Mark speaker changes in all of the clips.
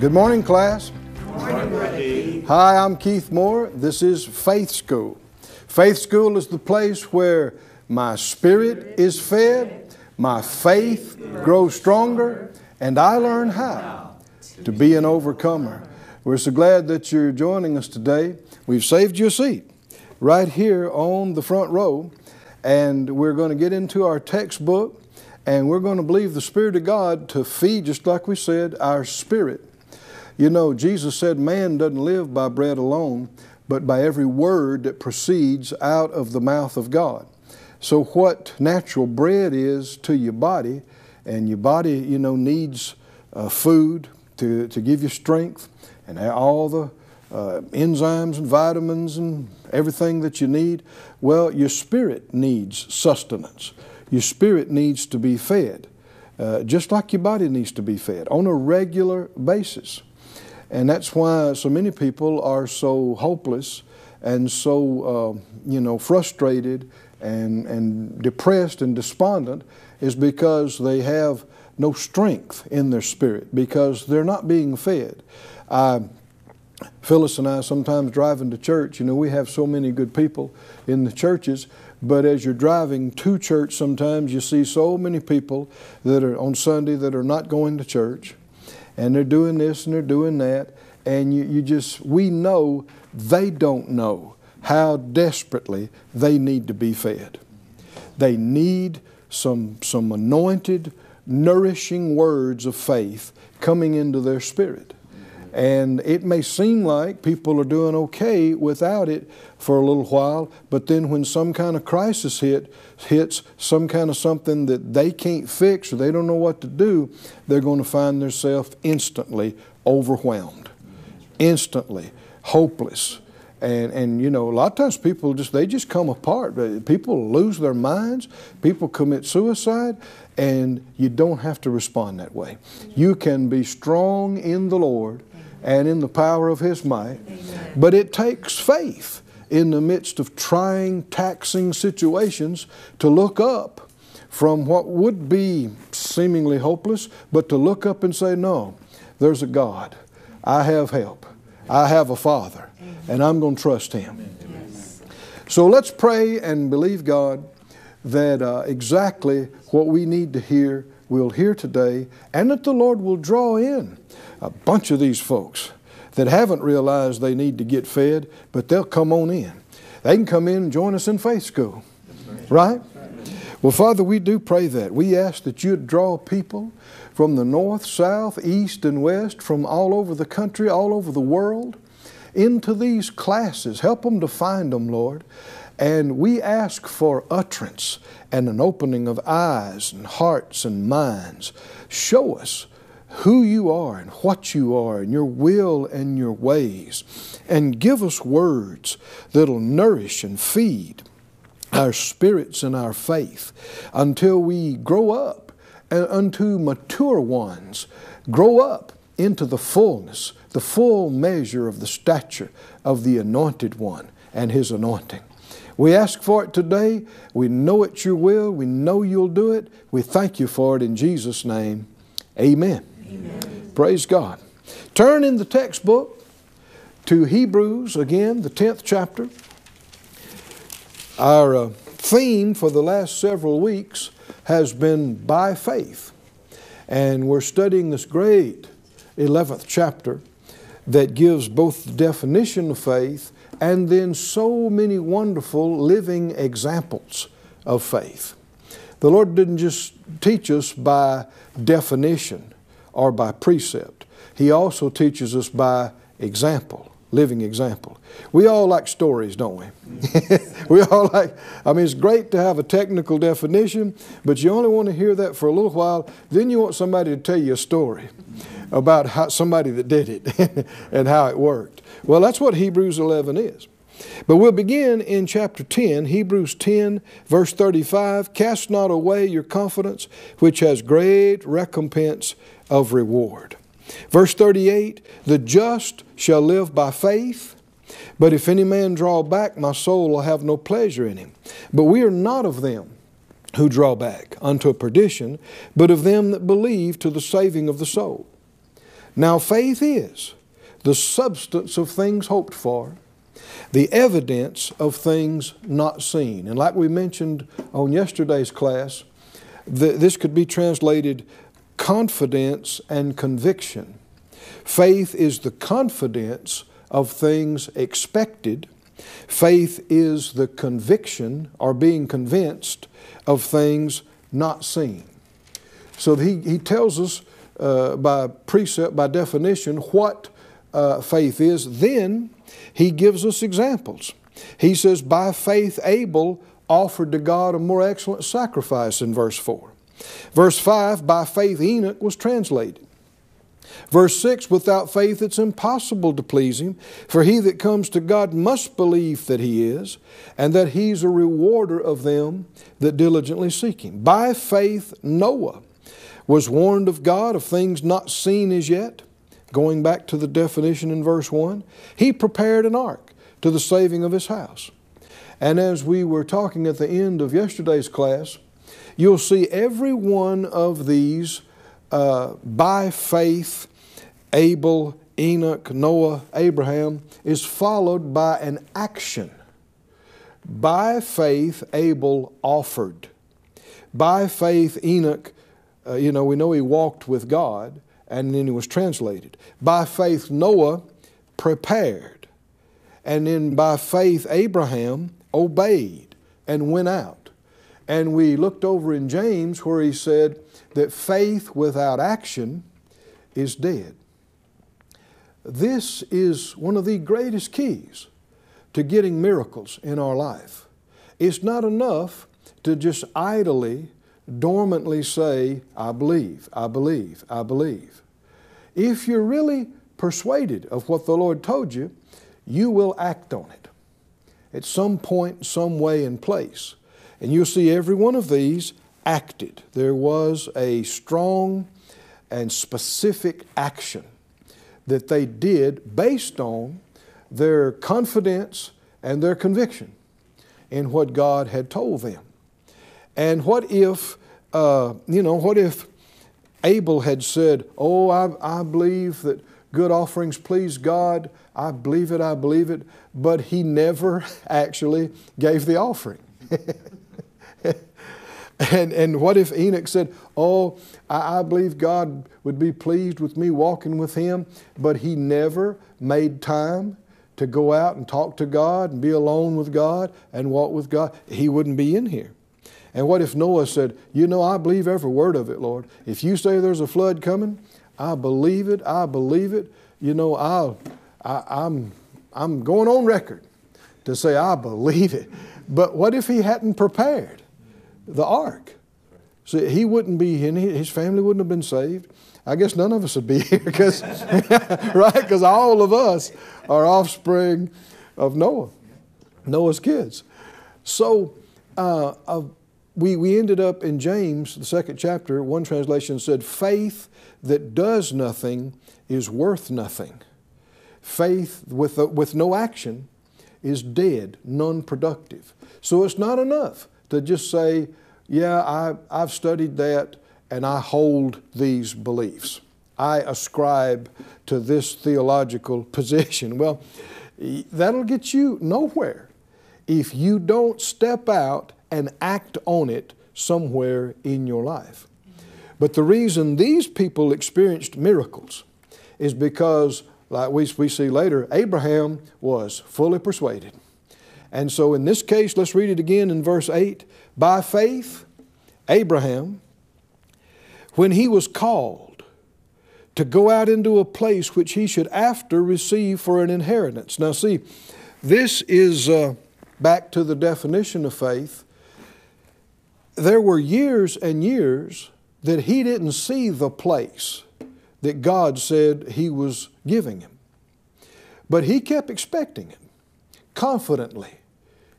Speaker 1: Good morning, class. Hi, I'm Keith Moore. This is Faith School. Faith School is the place where my spirit is fed, my faith grows stronger, and I learn how to be an overcomer. We're so glad that you're joining us today. We've saved you a seat right here on the front row, and we're going to get into our textbook, and we're going to believe the Spirit of God to feed, just like we said, our spirit. You know, Jesus said man doesn't live by bread alone, but by every word that proceeds out of the mouth of God. So, what natural bread is to your body, and your body, you know, needs uh, food to, to give you strength and all the uh, enzymes and vitamins and everything that you need. Well, your spirit needs sustenance. Your spirit needs to be fed, uh, just like your body needs to be fed on a regular basis. And that's why so many people are so hopeless and so, uh, you know, frustrated and, and depressed and despondent is because they have no strength in their spirit because they're not being fed. Uh, Phyllis and I sometimes driving to church, you know, we have so many good people in the churches, but as you're driving to church sometimes you see so many people that are on Sunday that are not going to church and they're doing this and they're doing that. And you, you just, we know they don't know how desperately they need to be fed. They need some, some anointed, nourishing words of faith coming into their spirit. And it may seem like people are doing okay without it for a little while, but then when some kind of crisis hit, hits, some kind of something that they can't fix or they don't know what to do, they're going to find themselves instantly overwhelmed, instantly hopeless. And, and you know, a lot of times people just, they just come apart. People lose their minds, people commit suicide, and you don't have to respond that way. You can be strong in the Lord and in the power of His might. Amen. But it takes faith in the midst of trying, taxing situations to look up from what would be seemingly hopeless, but to look up and say, No, there's a God. I have help. I have a Father, and I'm going to trust Him. So let's pray and believe God that uh, exactly what we need to hear, we'll hear today, and that the Lord will draw in a bunch of these folks that haven't realized they need to get fed, but they'll come on in. They can come in and join us in faith school. Right? Well, Father, we do pray that. We ask that you'd draw people from the north, south, east, and west, from all over the country, all over the world, into these classes. Help them to find them, Lord. And we ask for utterance and an opening of eyes and hearts and minds. Show us who you are and what you are and your will and your ways. And give us words that'll nourish and feed our spirits and our faith until we grow up and unto mature ones, grow up into the fullness, the full measure of the stature of the anointed one and his anointing. We ask for it today. We know it's your will. We know you'll do it. We thank you for it in Jesus' name. Amen. Amen. Praise God. Turn in the textbook to Hebrews, again, the 10th chapter. Our uh, theme for the last several weeks has been by faith. And we're studying this great 11th chapter that gives both the definition of faith and then so many wonderful living examples of faith. The Lord didn't just teach us by definition, or by precept. He also teaches us by example, living example. We all like stories, don't we? we all like, I mean, it's great to have a technical definition, but you only want to hear that for a little while. Then you want somebody to tell you a story about how, somebody that did it and how it worked. Well, that's what Hebrews 11 is. But we'll begin in chapter 10, Hebrews 10, verse 35. Cast not away your confidence, which has great recompense of reward. Verse 38 The just shall live by faith. But if any man draw back, my soul will have no pleasure in him. But we are not of them who draw back unto perdition, but of them that believe to the saving of the soul. Now, faith is the substance of things hoped for, the evidence of things not seen. And like we mentioned on yesterday's class, this could be translated confidence and conviction. Faith is the confidence of things expected. Faith is the conviction or being convinced of things not seen. So he, he tells us uh, by precept, by definition, what uh, faith is. Then he gives us examples. He says, By faith, Abel offered to God a more excellent sacrifice in verse 4. Verse 5, By faith, Enoch was translated. Verse 6 Without faith it's impossible to please Him, for he that comes to God must believe that He is, and that He's a rewarder of them that diligently seek Him. By faith, Noah was warned of God of things not seen as yet. Going back to the definition in verse 1, he prepared an ark to the saving of his house. And as we were talking at the end of yesterday's class, you'll see every one of these uh, by faith, Abel, Enoch, Noah, Abraham, is followed by an action. By faith, Abel offered. By faith, Enoch, uh, you know, we know he walked with God and then he was translated. By faith, Noah prepared. And then by faith, Abraham obeyed and went out. And we looked over in James where he said, that faith without action is dead. This is one of the greatest keys to getting miracles in our life. It's not enough to just idly, dormantly say, I believe, I believe, I believe. If you're really persuaded of what the Lord told you, you will act on it at some point, some way, and place. And you'll see every one of these acted. There was a strong and specific action that they did based on their confidence and their conviction in what God had told them. And what if, uh, you know, what if Abel had said, Oh, I, I believe that good offerings please God. I believe it, I believe it. But he never actually gave the offering. And, and what if Enoch said, Oh, I, I believe God would be pleased with me walking with him, but he never made time to go out and talk to God and be alone with God and walk with God? He wouldn't be in here. And what if Noah said, You know, I believe every word of it, Lord. If you say there's a flood coming, I believe it, I believe it. You know, I'll, I, I'm, I'm going on record to say I believe it. But what if he hadn't prepared? the ark. So he wouldn't be, and his family wouldn't have been saved. I guess none of us would be here because, right? Because all of us are offspring of Noah, Noah's kids. So uh, we, we ended up in James, the second chapter. One translation said, Faith that does nothing is worth nothing. Faith with, with no action is dead, non productive. So it's not enough to just say, yeah, I, I've studied that and I hold these beliefs. I ascribe to this theological position. Well, that'll get you nowhere if you don't step out and act on it somewhere in your life. But the reason these people experienced miracles is because, like we, we see later, Abraham was fully persuaded. And so in this case, let's read it again in verse 8. By faith, Abraham, when he was called to go out into a place which he should after receive for an inheritance. Now, see, this is uh, back to the definition of faith. There were years and years that he didn't see the place that God said he was giving him. But he kept expecting it confidently,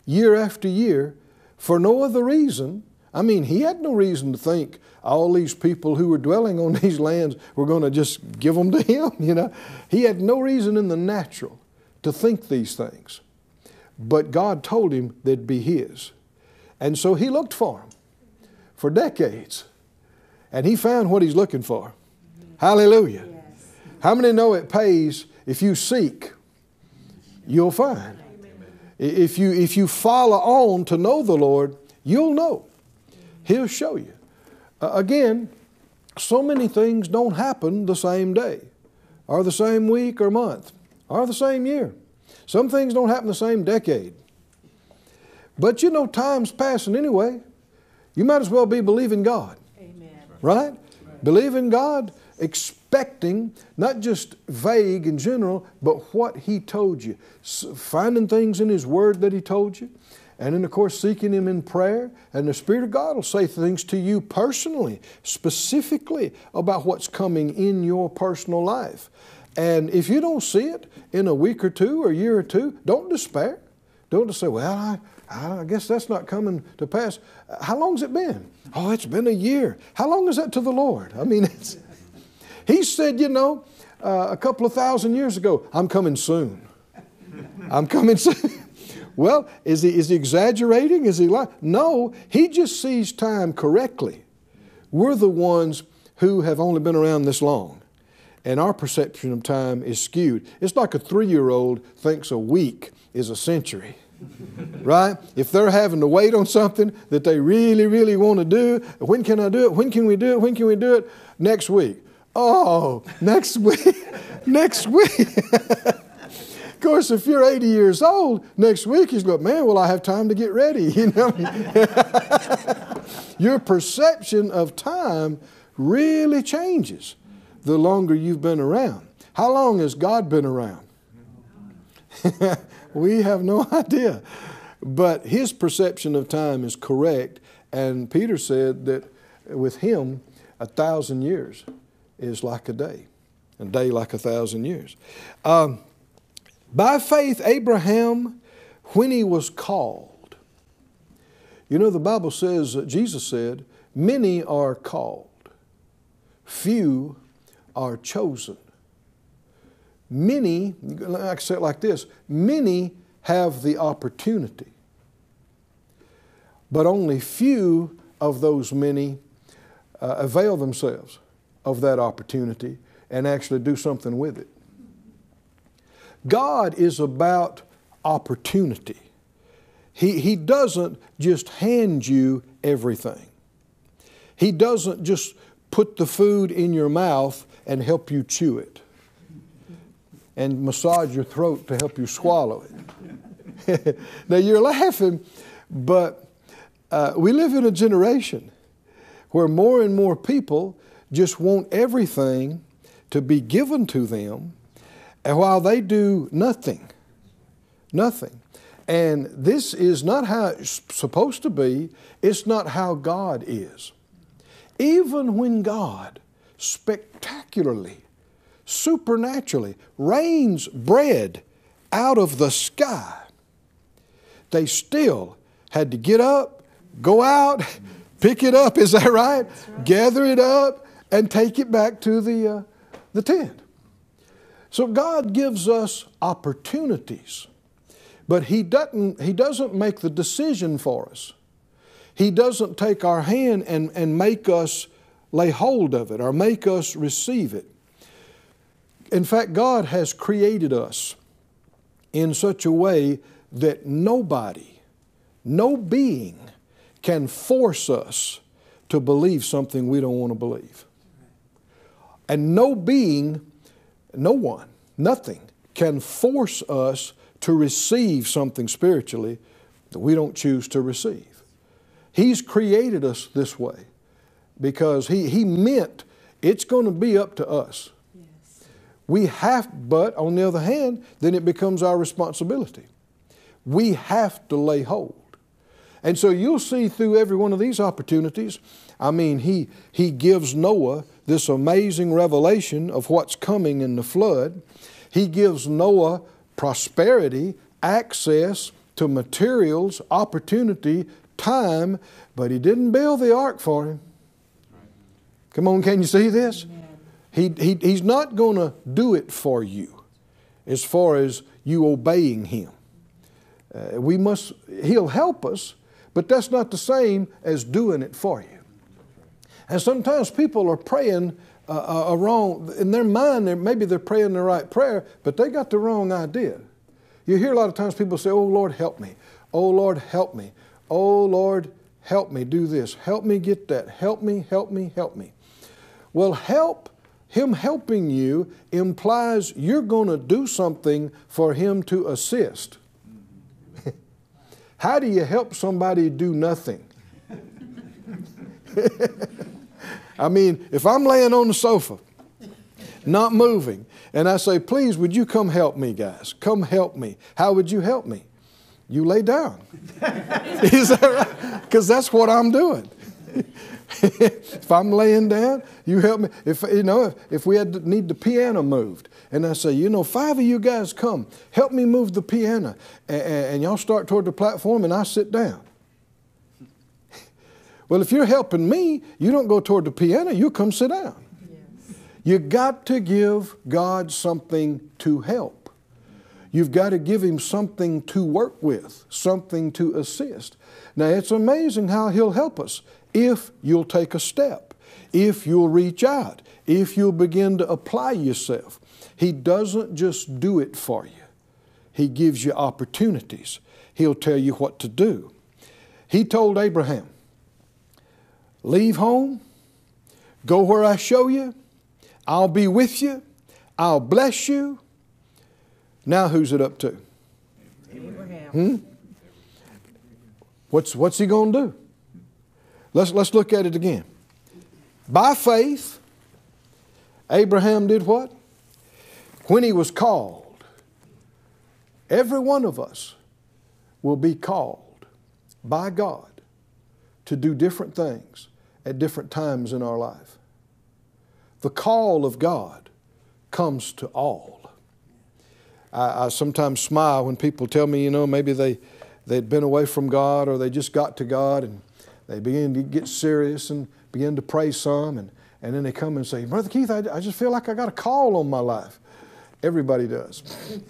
Speaker 1: year after year, for no other reason. I mean, he had no reason to think all these people who were dwelling on these lands were going to just give them to him, you know. He had no reason in the natural to think these things. But God told him they'd be his. And so he looked for them for decades. And he found what he's looking for. Hallelujah. Yes. How many know it pays if you seek, you'll find? If you, if you follow on to know the Lord, you'll know. He'll show you. Uh, again, so many things don't happen the same day, or the same week or month, or the same year. Some things don't happen the same decade. But you know, time's passing anyway. You might as well be believing God. Amen. Right? Believe in God, expecting not just vague in general, but what He told you. finding things in His Word that He told you. And then, of course, seeking Him in prayer. And the Spirit of God will say things to you personally, specifically about what's coming in your personal life. And if you don't see it in a week or two or a year or two, don't despair. Don't just say, well, I, I guess that's not coming to pass. How long's it been? Oh, it's been a year. How long is that to the Lord? I mean, He said, you know, uh, a couple of thousand years ago, I'm coming soon. I'm coming soon. Well, is he, is he exaggerating? Is he lying? No, he just sees time correctly. We're the ones who have only been around this long, and our perception of time is skewed. It's like a three year old thinks a week is a century. Right? If they're having to wait on something that they really, really want to do, when can I do it? When can we do it? When can we do it? Next week. Oh, next week. next week. Of course, if you're 80 years old, next week he's going, man, will I have time to get ready? You know, your perception of time really changes the longer you've been around. How long has God been around? We have no idea. But his perception of time is correct. And Peter said that with him, a thousand years is like a day, a day like a thousand years. Um, by faith, Abraham, when he was called, you know, the Bible says, Jesus said, many are called, few are chosen. Many, I say it like this many have the opportunity, but only few of those many uh, avail themselves of that opportunity and actually do something with it. God is about opportunity. He, he doesn't just hand you everything. He doesn't just put the food in your mouth and help you chew it and massage your throat to help you swallow it. now you're laughing, but uh, we live in a generation where more and more people just want everything to be given to them and while they do nothing, nothing. And this is not how it's supposed to be, it's not how God is. Even when God spectacularly, supernaturally rains bread out of the sky, they still had to get up, go out, pick it up, is that right? right. Gather it up, and take it back to the, uh, the tent. So God gives us opportunities, but He doesn't, he doesn't make the decision for us. He doesn't take our hand and, and make us lay hold of it or make us receive it. In fact, God has created us in such a way that nobody, no being can force us to believe something we don't want to believe. And no being no one, nothing can force us to receive something spiritually that we don't choose to receive. He's created us this way because He, he meant it's going to be up to us. We have, but on the other hand, then it becomes our responsibility. We have to lay hold. And so you'll see through every one of these opportunities, I mean, he, he gives Noah this amazing revelation of what's coming in the flood. He gives Noah prosperity, access to materials, opportunity, time, but he didn't build the ark for him. Come on, can you see this? He, he, he's not going to do it for you as far as you obeying him. Uh, we must, he'll help us, but that's not the same as doing it for you. And sometimes people are praying a, a wrong, in their mind, they're, maybe they're praying the right prayer, but they got the wrong idea. You hear a lot of times people say, Oh Lord, help me. Oh Lord, help me. Oh Lord, help me do this. Help me get that. Help me, help me, help me. Well, help, Him helping you implies you're going to do something for Him to assist. How do you help somebody do nothing? I mean, if I'm laying on the sofa, not moving, and I say, please, would you come help me, guys? Come help me. How would you help me? You lay down. Is that right? Because that's what I'm doing. if I'm laying down, you help me. If you know, if, if we had to need the piano moved, and I say, you know, five of you guys come, help me move the piano, and, and y'all start toward the platform, and I sit down. Well, if you're helping me, you don't go toward the piano, you come sit down. Yes. You got to give God something to help. You've got to give Him something to work with, something to assist. Now, it's amazing how He'll help us if you'll take a step, if you'll reach out, if you'll begin to apply yourself. He doesn't just do it for you, He gives you opportunities. He'll tell you what to do. He told Abraham, Leave home, go where I show you, I'll be with you, I'll bless you. Now, who's it up to? Abraham. Hmm? What's, what's he going to do? Let's, let's look at it again. By faith, Abraham did what? When he was called, every one of us will be called by God to do different things at different times in our life. The call of God comes to all. I, I, sometimes smile when people tell me, you know, maybe they, they'd been away from God or they just got to God and they begin to get serious and begin to pray some and, and then they come and say, Brother Keith, I, I just feel like I got a call on my life. Everybody does.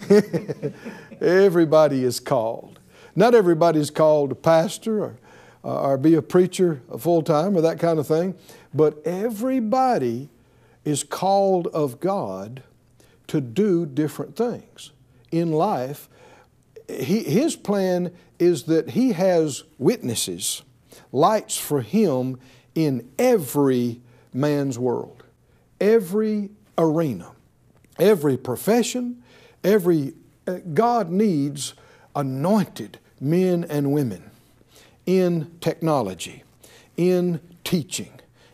Speaker 1: everybody is called. Not everybody is called a pastor or uh, or be a preacher full time or that kind of thing. But everybody is called of God to do different things in life. He, his plan is that he has witnesses, lights for him in every man's world, every arena, every profession, every. Uh, God needs anointed men and women in technology, in teaching,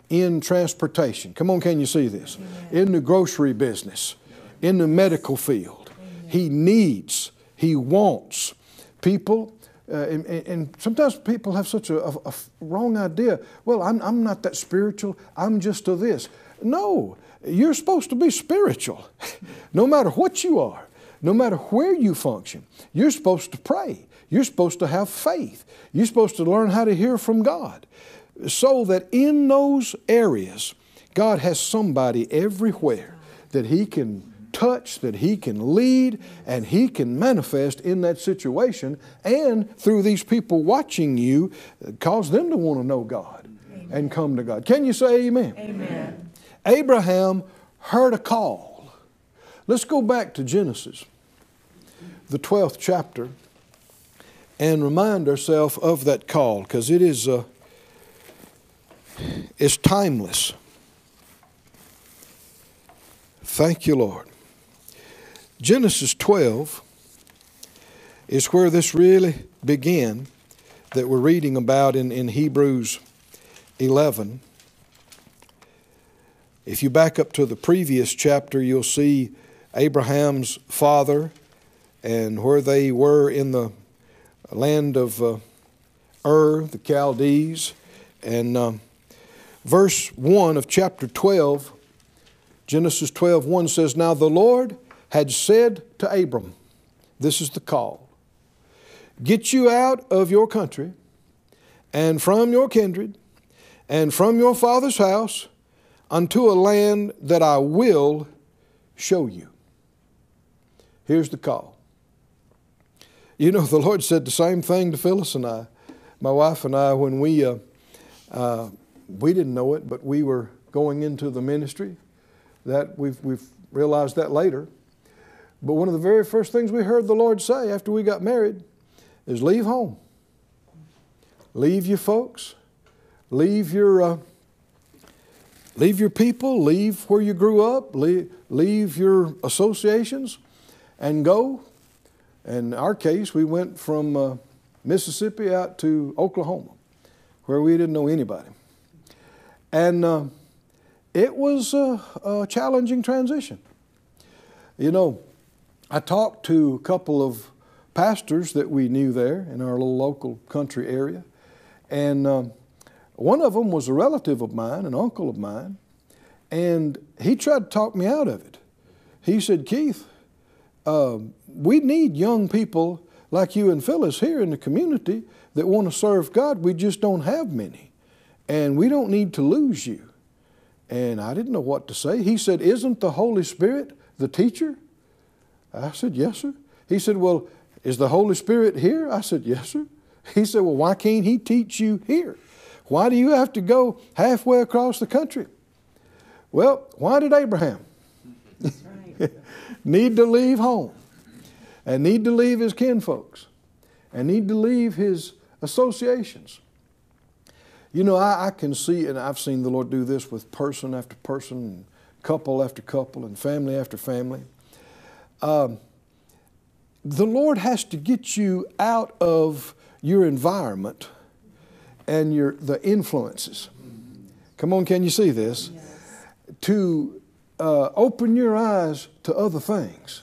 Speaker 1: in transportation. Come on, can you see this? In the grocery business, in the medical field. He needs, he wants people. Uh, and, and, sometimes people have such a, a, a wrong idea. Well, I'm, I'm not that spiritual. I'm just a this. No, you're supposed to be spiritual, no matter what you are, no matter where you function. You're supposed to pray. You're supposed to have faith. You're supposed to learn how to hear from God. So that in those areas, God has somebody everywhere that He can touch, that He can lead, and He can manifest in that situation. And through these people watching you, cause them to want to know God amen. and come to God. Can you say amen? Amen. Abraham heard a call. Let's go back to Genesis, the 12th chapter and remind ourselves of that call because it is uh, it's timeless. Thank you, Lord. Genesis 12 is where this really began that we're reading about in, in Hebrews 11. If you back up to the previous chapter, you'll see Abraham's father and where they were in the land of uh, Ur, the Chaldees. And um, verse 1 of chapter 12, Genesis 12 1 says, Now the Lord had said to Abram, This is the call, get you out of your country and from your kindred and from your father's house unto a land that I will show you. Here's the call you know, the Lord said the same thing to Phyllis and I, my wife and I, when we, uh, uh, we didn't know it, but we were going into the ministry. That we've, we've realized that later. But one of the very first things we heard the Lord say after we got married is leave home. Leave your folks. Leave your, uh, leave your people. Leave where you grew up. Leave, leave your associations and go. In our case, we went from uh, Mississippi out to Oklahoma, where we didn't know anybody. And uh, it was a, a challenging transition. You know, I talked to a couple of pastors that we knew there in our little local country area, and um, one of them was a relative of mine, an uncle of mine, and he tried to talk me out of it. He said, Keith, uh, we need young people like you and Phyllis here in the community that want to serve God. We just don't have many, and we don't need to lose you. And I didn't know what to say. He said, Isn't the Holy Spirit the teacher? I said, Yes, sir. He said, Well, is the Holy Spirit here? I said, Yes, sir. He said, Well, why can't He teach you here? Why do you have to go halfway across the country? Well, why did Abraham need to leave home and need to leave his kinfolks and need to leave his associations? You know, I, I, can see, and I've seen the Lord do this with person after person, couple after couple, and family after family. Um, the Lord has to get you out of your environment and your the influences. Come on, can you see this? Yes. To uh, open your eyes to other things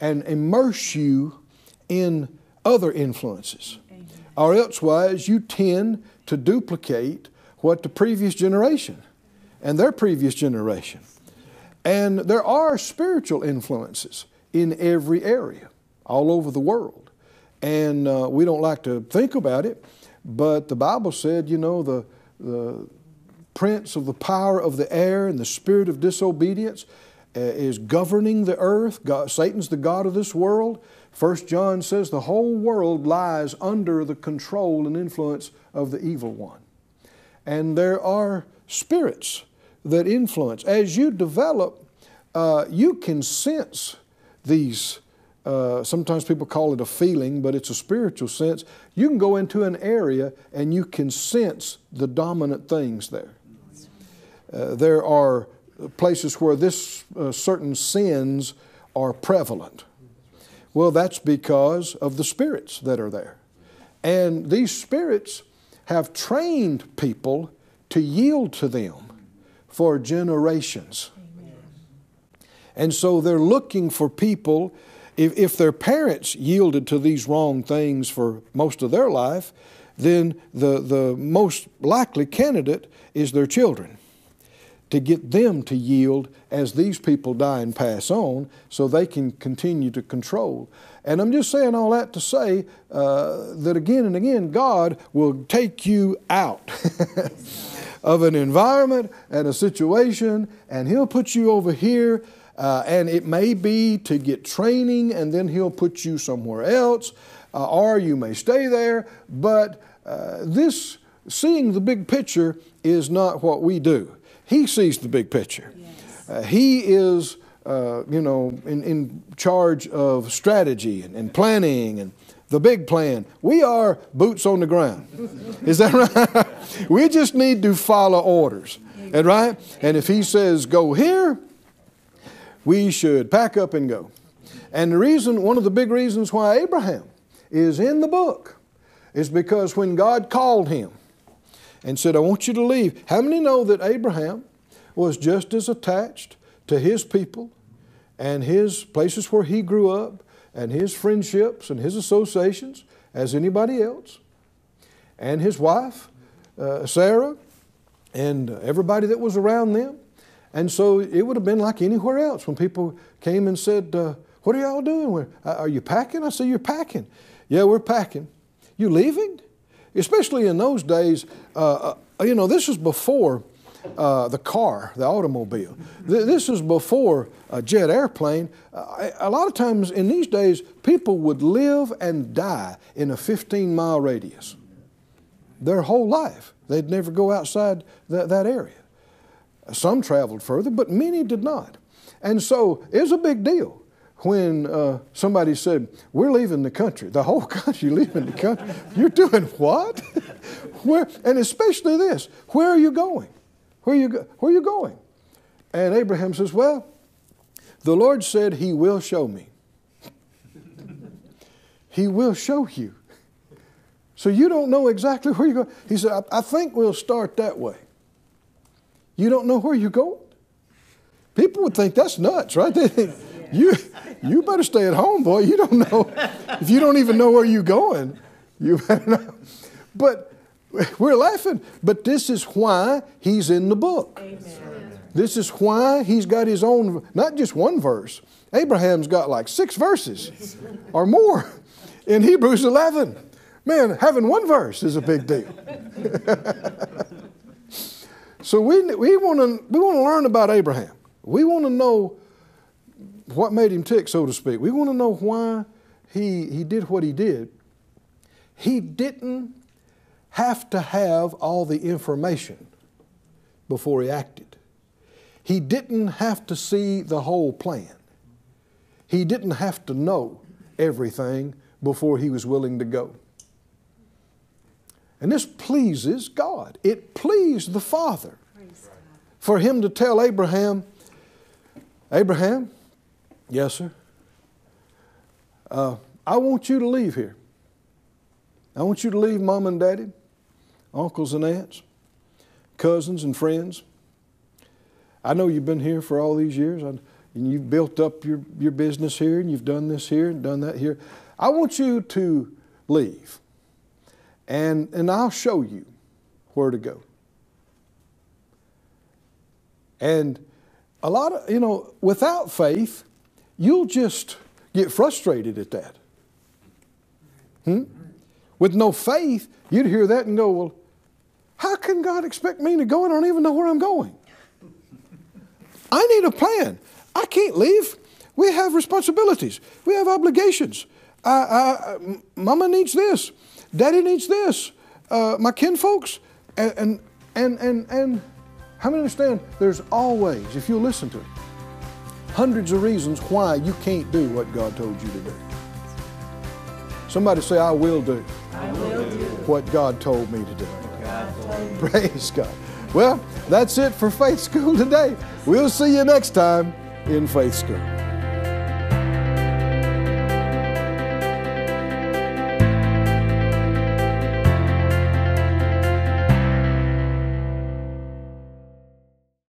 Speaker 1: and immerse you in other influences. Amen. Or elsewise, you tend to duplicate what the previous generation and their previous generation and there are spiritual influences in every area, all over the world. And uh, we don't like to think about it, but the Bible said, you know, the, the prince of the power of the air and the spirit of disobedience uh, is governing the earth. God, Satan's the God of this world. First John says the whole world lies under the control and influence of the evil one. And there are spirits that influence. As you develop, uh, you can sense these. Uh, sometimes people call it a feeling, but it's a spiritual sense. You can go into an area and you can sense the dominant things there. Uh, there are places where this uh, certain sins are prevalent. Well, that's because of the spirits that are there. And these spirits have trained people to yield to them for generations. And so they're looking for people. If, if their parents yielded to these wrong things for most of their life, then the, the most likely candidate is their children to get them to yield as these people die and pass on so they can continue to control. And I'm just saying all that to say uh, that again and again, God will take you out of an environment and a situation, and He'll put you over here. Uh, and it may be to get training, and then He'll put you somewhere else, uh, or you may stay there. But uh, this, seeing the big picture, is not what we do. He sees the big picture. Yes. Uh, he is, uh, you know, in, in charge of strategy and, and planning and the big plan. We are boots on the ground. Is that right? we just need to follow orders. And right? And if he says go here, we should pack up and go. And the reason, one of the big reasons why Abraham is in the book is because when God called him and said, I want you to leave, how many know that Abraham was just as attached to his people and his places where he grew up and his friendships and his associations as anybody else, and his wife, uh, Sarah, and everybody that was around them. And so it would have been like anywhere else when people came and said, uh, What are y'all doing? Uh, are you packing? I said, You're packing. Yeah, we're packing. You leaving? Especially in those days, uh, uh you know, this is before uh, the car, the automobile. This is before a jet airplane. Uh, a lot of times in these days, people would live and die in a 15 mile radius their whole life. They'd never go outside that, that area. Some traveled further, but many did not. And so it was a big deal when uh, somebody said, We're leaving the country, the whole country leaving the country. You're doing what? where, and especially this, where are you going? Where are you, where are you going? And Abraham says, Well, the Lord said He will show me. he will show you. So you don't know exactly where you're going. He said, I, I think we'll start that way. You don't know where you're going? People would think that's nuts, right? They think, you, you better stay at home, boy. You don't know. If you don't even know where you're going, you better know. But we're laughing, but this is why he's in the book. Amen. This is why he's got his own, not just one verse. Abraham's got like six verses or more in Hebrews 11. Man, having one verse is a big deal. so we, we want to we want to learn about Abraham. We want to know what made him tick, so to speak. We want to know why he, he did what he did. He didn't have to have all the information before he acted. He didn't have to see the whole plan. He didn't have to know everything before he was willing to go. And this pleases God. It pleased the Father for him to tell Abraham, Abraham, yes, sir, uh, I want you to leave here. I want you to leave mom and daddy, uncles and aunts, cousins and friends. I know you've been here for all these years and you've built up your, your business here and you've done this here and done that here. I want you to leave and, and I'll show you where to go. And a lot of, you know, without faith, you'll just get frustrated at that. Hmm? With no faith, you'd hear that and go, well, how can God expect me to go? And I don't even know where I'm going. I need a plan. I can't leave. We have responsibilities. We have obligations. I, I, mama needs this. Daddy needs this. Uh, my kinfolks. And, and, and, and, and how many understand there's always, if you listen to it, hundreds of reasons why you can't do what God told you to do. Somebody say, I will do,
Speaker 2: I will do.
Speaker 1: what God told me to do. Praise God. Well, that's it for Faith School today. We'll see you next time in Faith School.